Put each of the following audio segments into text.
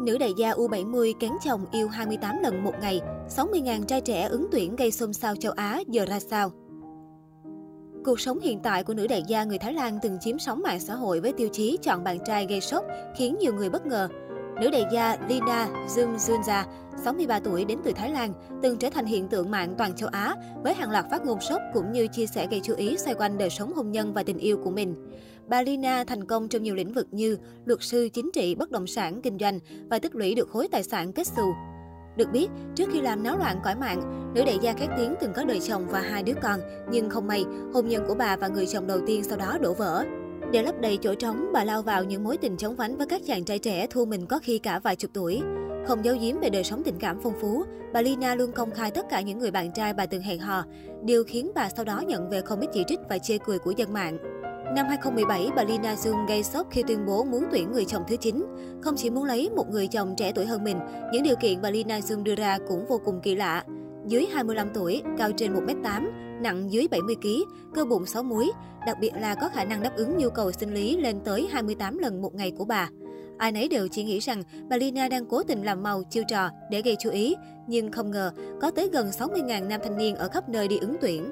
Nữ đại gia U70 kén chồng yêu 28 lần một ngày, 60.000 trai trẻ ứng tuyển gây xôn xao châu Á giờ ra sao? Cuộc sống hiện tại của nữ đại gia người Thái Lan từng chiếm sóng mạng xã hội với tiêu chí chọn bạn trai gây sốc, khiến nhiều người bất ngờ. Nữ đại gia Lina Jung Junja, 63 tuổi đến từ Thái Lan, từng trở thành hiện tượng mạng toàn châu Á với hàng loạt phát ngôn sốc cũng như chia sẻ gây chú ý xoay quanh đời sống hôn nhân và tình yêu của mình. Bà Lina thành công trong nhiều lĩnh vực như luật sư, chính trị, bất động sản, kinh doanh và tích lũy được khối tài sản kết xù. Được biết, trước khi làm náo loạn cõi mạng, nữ đại gia khét tiếng từng có đời chồng và hai đứa con, nhưng không may, hôn nhân của bà và người chồng đầu tiên sau đó đổ vỡ. Để lấp đầy chỗ trống, bà lao vào những mối tình chóng vánh với các chàng trai trẻ thua mình có khi cả vài chục tuổi. Không giấu giếm về đời sống tình cảm phong phú, bà Lina luôn công khai tất cả những người bạn trai bà từng hẹn hò, điều khiến bà sau đó nhận về không ít chỉ trích và chê cười của dân mạng. Năm 2017, bà Lina Jung gây sốc khi tuyên bố muốn tuyển người chồng thứ 9. Không chỉ muốn lấy một người chồng trẻ tuổi hơn mình, những điều kiện bà Lina Jung đưa ra cũng vô cùng kỳ lạ. Dưới 25 tuổi, cao trên 1m8, nặng dưới 70kg, cơ bụng 6 múi, đặc biệt là có khả năng đáp ứng nhu cầu sinh lý lên tới 28 lần một ngày của bà. Ai nấy đều chỉ nghĩ rằng bà Lina đang cố tình làm màu chiêu trò để gây chú ý, nhưng không ngờ có tới gần 60.000 nam thanh niên ở khắp nơi đi ứng tuyển.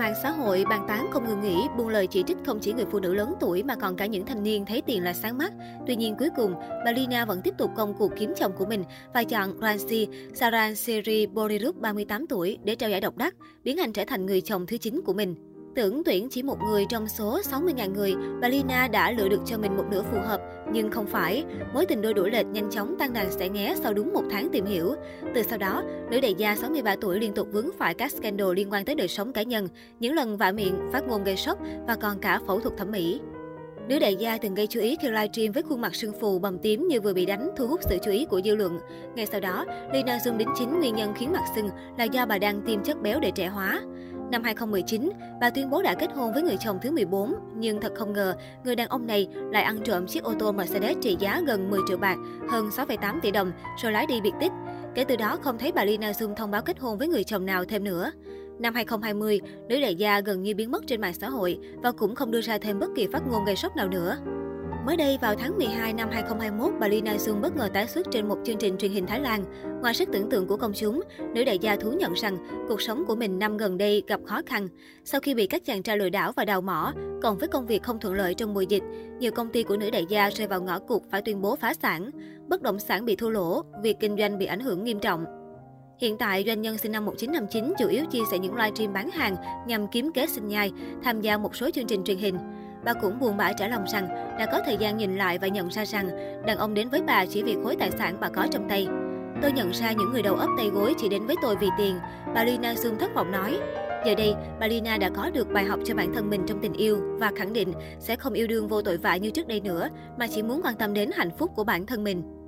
Mạng xã hội bàn tán không ngừng nghỉ, buông lời chỉ trích không chỉ người phụ nữ lớn tuổi mà còn cả những thanh niên thấy tiền là sáng mắt. Tuy nhiên cuối cùng, bà Lina vẫn tiếp tục công cuộc kiếm chồng của mình và chọn Ransi Saranseri Borirup 38 tuổi để trao giải độc đắc, biến anh trở thành người chồng thứ 9 của mình. Tưởng tuyển chỉ một người trong số 60.000 người, bà Lina đã lựa được cho mình một nửa phù hợp, nhưng không phải. Mối tình đôi đuổi lệch nhanh chóng tan đàn sẽ nghé sau đúng một tháng tìm hiểu. Từ sau đó, nữ đại gia 63 tuổi liên tục vướng phải các scandal liên quan tới đời sống cá nhân, những lần vạ miệng, phát ngôn gây sốc và còn cả phẫu thuật thẩm mỹ. Nữ đại gia từng gây chú ý khi livestream với khuôn mặt sưng phù bầm tím như vừa bị đánh, thu hút sự chú ý của dư luận. Ngay sau đó, Lina Zoom đính chính nguyên nhân khiến mặt sưng là do bà đang tiêm chất béo để trẻ hóa. Năm 2019, bà tuyên bố đã kết hôn với người chồng thứ 14, nhưng thật không ngờ, người đàn ông này lại ăn trộm chiếc ô tô Mercedes trị giá gần 10 triệu bạc, hơn 6,8 tỷ đồng, rồi lái đi biệt tích. Kể từ đó, không thấy bà Lina Zoom thông báo kết hôn với người chồng nào thêm nữa. Năm 2020, nữ đại gia gần như biến mất trên mạng xã hội và cũng không đưa ra thêm bất kỳ phát ngôn gây sốc nào nữa. Mới đây, vào tháng 12 năm 2021, bà Lee Na-sung bất ngờ tái xuất trên một chương trình truyền hình Thái Lan. Ngoài sức tưởng tượng của công chúng, nữ đại gia thú nhận rằng cuộc sống của mình năm gần đây gặp khó khăn. Sau khi bị các chàng trai lừa đảo và đào mỏ, còn với công việc không thuận lợi trong mùa dịch, nhiều công ty của nữ đại gia rơi vào ngõ cụt phải tuyên bố phá sản. Bất động sản bị thua lỗ, việc kinh doanh bị ảnh hưởng nghiêm trọng. Hiện tại, doanh nhân sinh năm 1959 chủ yếu chia sẻ những livestream bán hàng nhằm kiếm kế sinh nhai, tham gia một số chương trình truyền hình. Bà cũng buồn bã trả lòng rằng đã có thời gian nhìn lại và nhận ra rằng đàn ông đến với bà chỉ vì khối tài sản bà có trong tay. Tôi nhận ra những người đầu ấp tay gối chỉ đến với tôi vì tiền, bà Lina sương thất vọng nói. Giờ đây, bà Lina đã có được bài học cho bản thân mình trong tình yêu và khẳng định sẽ không yêu đương vô tội vạ như trước đây nữa, mà chỉ muốn quan tâm đến hạnh phúc của bản thân mình.